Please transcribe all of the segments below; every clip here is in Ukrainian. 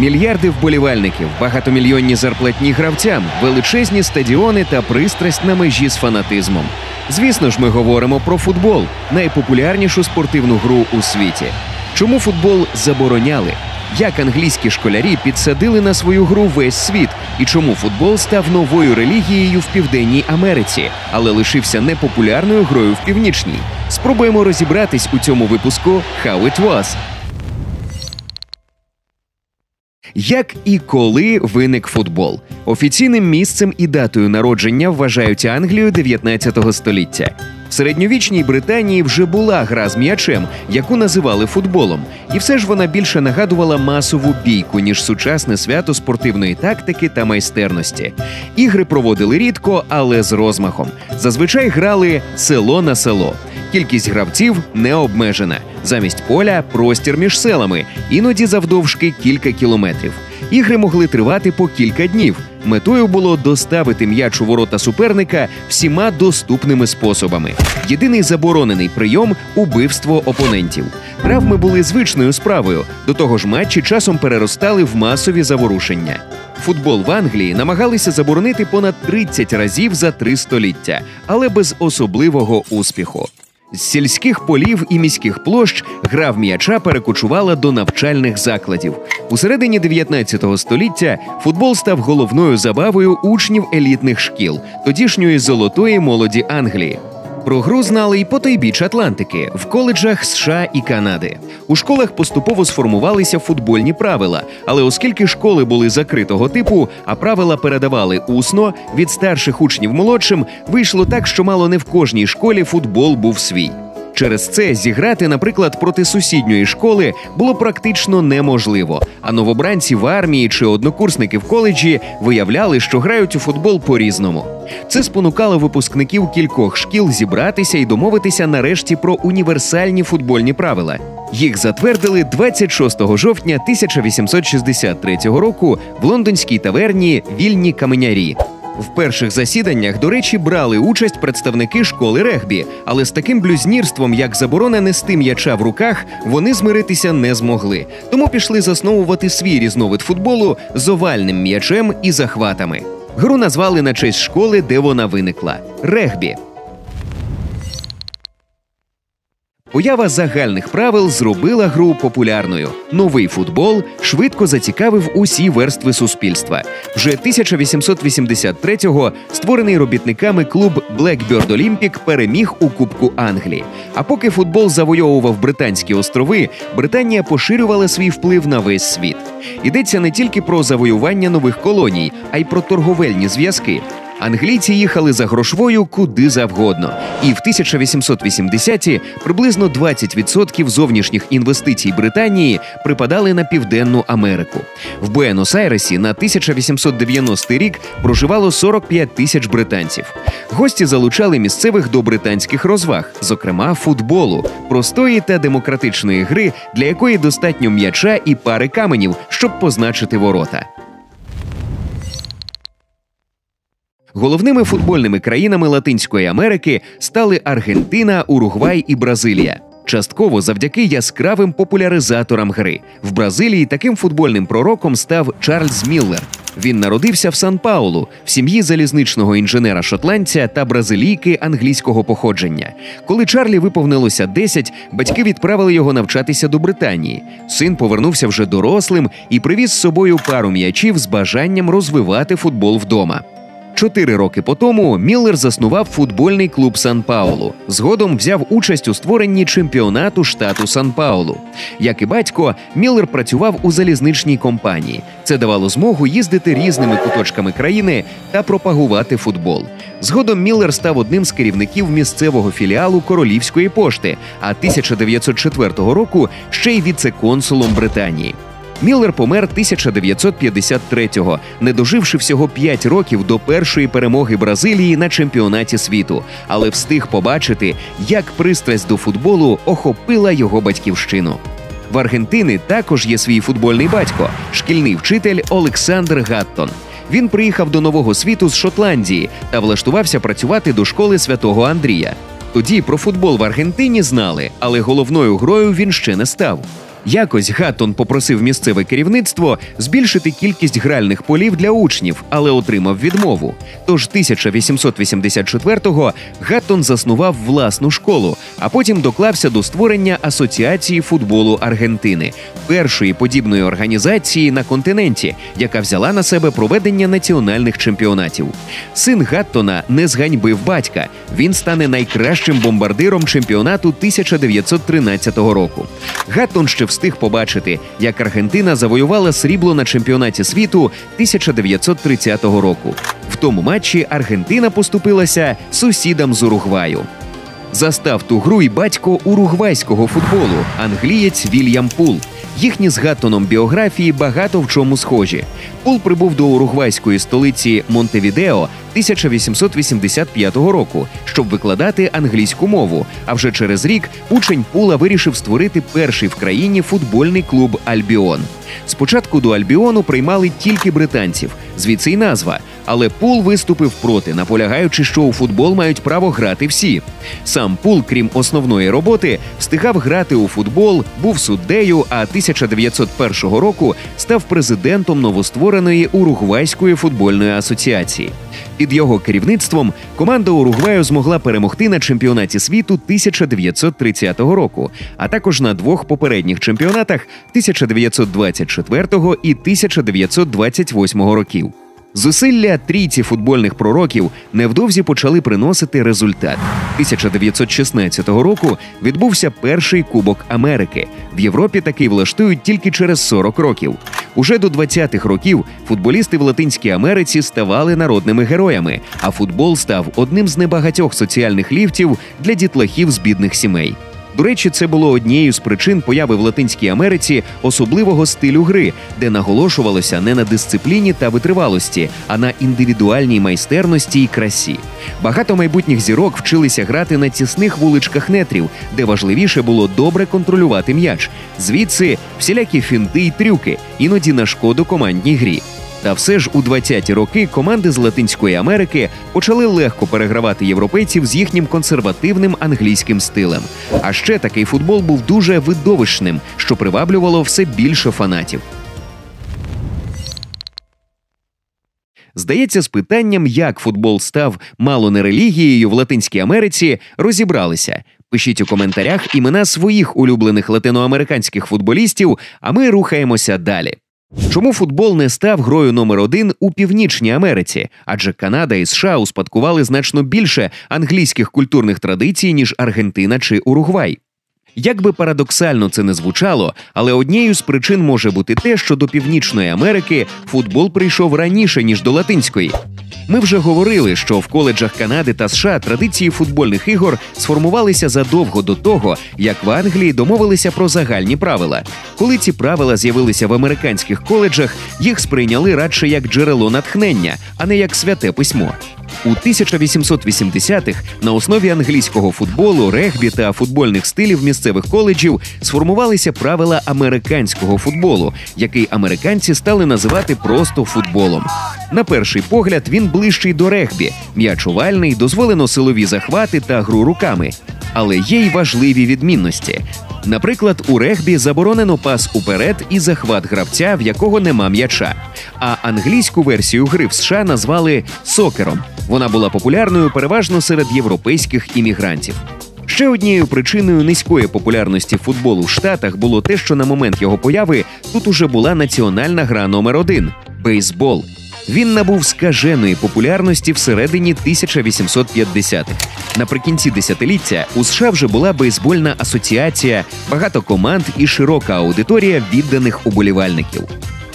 Мільярди вболівальників, багатомільйонні зарплатні гравцям, величезні стадіони та пристрасть на межі з фанатизмом. Звісно ж, ми говоримо про футбол, найпопулярнішу спортивну гру у світі. Чому футбол забороняли? Як англійські школярі підсадили на свою гру весь світ, і чому футбол став новою релігією в Південній Америці, але лишився непопулярною грою в північній? Спробуємо розібратись у цьому випуску «How it was». Як і коли виник футбол? Офіційним місцем і датою народження вважають Англію 19 століття. В середньовічній Британії вже була гра з м'ячем, яку називали футболом, і все ж вона більше нагадувала масову бійку ніж сучасне свято спортивної тактики та майстерності. Ігри проводили рідко, але з розмахом. Зазвичай грали село на село. Кількість гравців не обмежена. Замість поля простір між селами, іноді завдовжки кілька кілометрів. Ігри могли тривати по кілька днів. Метою було доставити м'яч у ворота суперника всіма доступними способами. Єдиний заборонений прийом убивство опонентів. Травми були звичною справою. До того ж, матчі часом переростали в масові заворушення. Футбол в Англії намагалися заборонити понад 30 разів за три століття, але без особливого успіху. З сільських полів і міських площ гра в м'яча перекочувала до навчальних закладів. У середині 19 століття футбол став головною забавою учнів елітних шкіл, тодішньої золотої молоді Англії. Про гру знали й по той біч Атлантики в коледжах США і Канади. У школах поступово сформувалися футбольні правила, але оскільки школи були закритого типу, а правила передавали усно від старших учнів молодшим, вийшло так, що мало не в кожній школі футбол був свій. Через це зіграти, наприклад, проти сусідньої школи було практично неможливо. А новобранці в армії чи однокурсники в коледжі виявляли, що грають у футбол по-різному. Це спонукало випускників кількох шкіл зібратися і домовитися нарешті про універсальні футбольні правила. Їх затвердили 26 жовтня 1863 року в лондонській таверні Вільні каменярі. В перших засіданнях, до речі, брали участь представники школи регбі, але з таким блюзнірством, як заборона нести м'яча в руках, вони змиритися не змогли. Тому пішли засновувати свій різновид футболу з овальним м'ячем і захватами. Гру назвали на честь школи, де вона виникла регбі. Поява загальних правил зробила гру популярною. Новий футбол швидко зацікавив усі верстви суспільства. Вже 1883-го створений робітниками клуб Blackbird Olympic переміг у Кубку Англії. А поки футбол завойовував британські острови, Британія поширювала свій вплив на весь світ. Йдеться не тільки про завоювання нових колоній, а й про торговельні зв'язки. Англійці їхали за грошвою куди завгодно, і в 1880-ті приблизно 20% зовнішніх інвестицій Британії припадали на південну Америку. В Буенос-Айресі на 1890 рік проживало 45 тисяч британців. Гості залучали місцевих до британських розваг, зокрема футболу, простої та демократичної гри, для якої достатньо м'яча і пари каменів, щоб позначити ворота. Головними футбольними країнами Латинської Америки стали Аргентина, Уругвай і Бразилія. Частково завдяки яскравим популяризаторам гри в Бразилії таким футбольним пророком став Чарльз Міллер. Він народився в Сан Паулу в сім'ї залізничного інженера шотландця та бразилійки англійського походження. Коли Чарлі виповнилося 10, батьки відправили його навчатися до Британії. Син повернувся вже дорослим і привіз з собою пару м'ячів з бажанням розвивати футбол вдома. Чотири роки по тому Міллер заснував футбольний клуб Сан Паулу. Згодом взяв участь у створенні чемпіонату штату Сан Паулу. Як і батько, Міллер працював у залізничній компанії. Це давало змогу їздити різними куточками країни та пропагувати футбол. Згодом Міллер став одним з керівників місцевого філіалу Королівської пошти, а 1904 року ще й віце-консулом Британії. Міллер помер 1953-го, не доживши всього 5 років до першої перемоги Бразилії на чемпіонаті світу, але встиг побачити, як пристрасть до футболу охопила його батьківщину. В Аргентини також є свій футбольний батько, шкільний вчитель Олександр Гаттон. Він приїхав до нового світу з Шотландії та влаштувався працювати до школи святого Андрія. Тоді про футбол в Аргентині знали, але головною грою він ще не став. Якось Гаттон попросив місцеве керівництво збільшити кількість гральних полів для учнів, але отримав відмову. Тож 1884-го Гаттон заснував власну школу, а потім доклався до створення Асоціації футболу Аргентини, першої подібної організації на континенті, яка взяла на себе проведення національних чемпіонатів. Син Гаттона не зганьбив батька. Він стане найкращим бомбардиром чемпіонату 1913 року. Гаттон ще встиг побачити, як Аргентина завоювала срібло на чемпіонаті світу 1930 року. В тому матчі Аргентина поступилася сусідам з Уругваю. Застав ту гру й батько уругвайського футболу, англієць Вільям Пул. Їхні з Гаттоном біографії багато в чому схожі. Пул прибув до уругвайської столиці Монтевідео 1885 року, щоб викладати англійську мову. А вже через рік учень Пула вирішив створити перший в країні футбольний клуб Альбіон. Спочатку до Альбіону приймали тільки британців, звідси й назва. Але Пул виступив проти, наполягаючи, що у футбол мають право грати всі. Сам Пул, крім основної роботи, встигав грати у футбол, був суддею, а 1901 року став президентом новоствореної Уругвайської футбольної асоціації. Під його керівництвом команда Уругваю змогла перемогти на чемпіонаті світу 1930 року, а також на двох попередніх чемпіонатах 1924 і 1928 років. Зусилля трійці футбольних пророків невдовзі почали приносити результат. 1916 року відбувся перший Кубок Америки. В Європі такий влаштують тільки через 40 років. Уже до 20-х років футболісти в Латинській Америці ставали народними героями, а футбол став одним з небагатьох соціальних ліфтів для дітлахів з бідних сімей. До речі, це було однією з причин появи в Латинській Америці особливого стилю гри, де наголошувалося не на дисципліні та витривалості, а на індивідуальній майстерності і красі. Багато майбутніх зірок вчилися грати на тісних вуличках нетрів, де важливіше було добре контролювати м'яч. Звідси всілякі фінти й трюки, іноді на шкоду командній грі. Та все ж у 20-ті роки команди з Латинської Америки почали легко перегравати європейців з їхнім консервативним англійським стилем. А ще такий футбол був дуже видовищним, що приваблювало все більше фанатів. Здається, з питанням, як футбол став мало не релігією в Латинській Америці, розібралися. Пишіть у коментарях імена своїх улюблених латиноамериканських футболістів, а ми рухаємося далі. Чому футбол не став грою номер один у північній Америці? Адже Канада і США успадкували значно більше англійських культурних традицій ніж Аргентина чи Уругвай. Як би парадоксально це не звучало, але однією з причин може бути те, що до Північної Америки футбол прийшов раніше ніж до Латинської. Ми вже говорили, що в коледжах Канади та США традиції футбольних ігор сформувалися задовго до того, як в Англії домовилися про загальні правила. Коли ці правила з'явилися в американських коледжах, їх сприйняли радше як джерело натхнення, а не як святе письмо. У 1880-х на основі англійського футболу, регбі та футбольних стилів місцевих коледжів сформувалися правила американського футболу, який американці стали називати просто футболом. На перший погляд він ближчий до регбі, м'яч овальний, дозволено силові захвати та гру руками. Але є й важливі відмінності. Наприклад, у регбі заборонено пас уперед і захват гравця, в якого нема м'яча. А англійську версію гри в США назвали сокером. Вона була популярною переважно серед європейських іммігрантів. Ще однією причиною низької популярності футболу в Штатах було те, що на момент його появи тут уже була національна гра номер один бейсбол. Він набув скаженої популярності всередині 1850-х. Наприкінці десятиліття у США вже була бейсбольна асоціація, багато команд і широка аудиторія відданих уболівальників.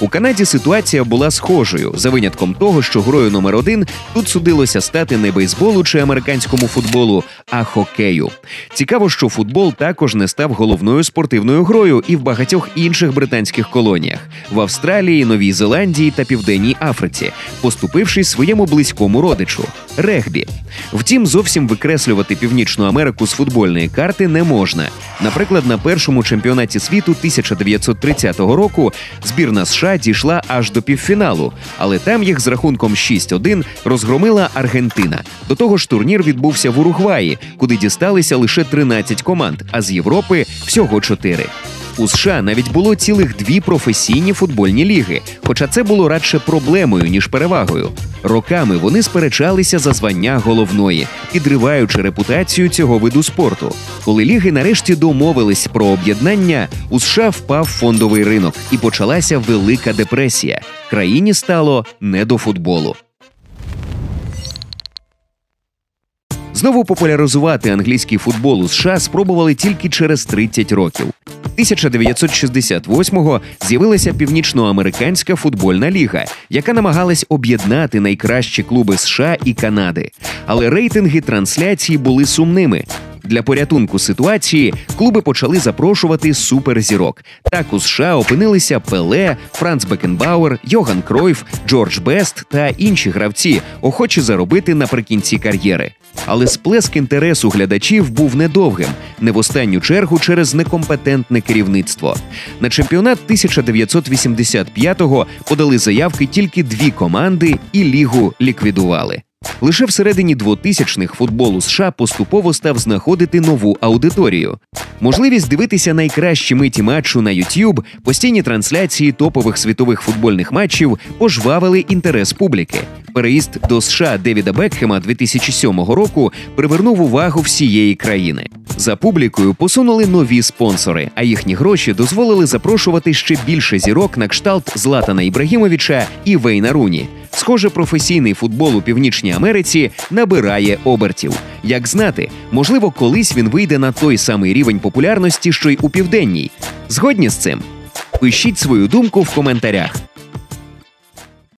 У Канаді ситуація була схожою за винятком того, що грою номер один тут судилося стати не бейсболу чи американському футболу, а хокею. Цікаво, що футбол також не став головною спортивною грою і в багатьох інших британських колоніях в Австралії, Новій Зеландії та Південній Африці, поступившись своєму близькому родичу регбі. Втім, зовсім викреслювати Північну Америку з футбольної карти не можна. Наприклад, на першому чемпіонаті світу 1930 року збірна США дійшла аж до півфіналу, але там їх з рахунком 6-1 розгромила Аргентина. До того ж, турнір відбувся в Уругваї, куди дісталися лише 13 команд, а з Європи всього 4. У США навіть було цілих дві професійні футбольні ліги, хоча це було радше проблемою ніж перевагою. Роками вони сперечалися за звання головної, підриваючи репутацію цього виду спорту. Коли ліги нарешті домовились про об'єднання, у США впав фондовий ринок і почалася велика депресія. Країні стало не до футболу. Знову популяризувати англійський футбол у США спробували тільки через 30 років. 1968-го з'явилася північноамериканська футбольна ліга, яка намагалась об'єднати найкращі клуби США і Канади. Але рейтинги трансляції були сумними. Для порятунку ситуації клуби почали запрошувати суперзірок. Так у США опинилися Пеле, Франц Бекенбауер, Йоган Кройф, Джордж Бест та інші гравці, охочі заробити наприкінці кар'єри. Але сплеск інтересу глядачів був недовгим, не в останню чергу через некомпетентне керівництво. На чемпіонат 1985-го подали заявки тільки дві команди, і лігу ліквідували. Лише всередині 2000-х футбол у США поступово став знаходити нову аудиторію. Можливість дивитися найкращі миті матчу на YouTube, постійні трансляції топових світових футбольних матчів пожвавили інтерес публіки. Переїзд до США Девіда Бекхема 2007 року привернув увагу всієї країни. За публікою посунули нові спонсори, а їхні гроші дозволили запрошувати ще більше зірок на кшталт Златана Ібрагімовича і Вейна Руні. Схоже, професійний футбол у Північній Америці набирає обертів. Як знати, можливо, колись він вийде на той самий рівень популярності, що й у південній. Згодні з цим? Пишіть свою думку в коментарях.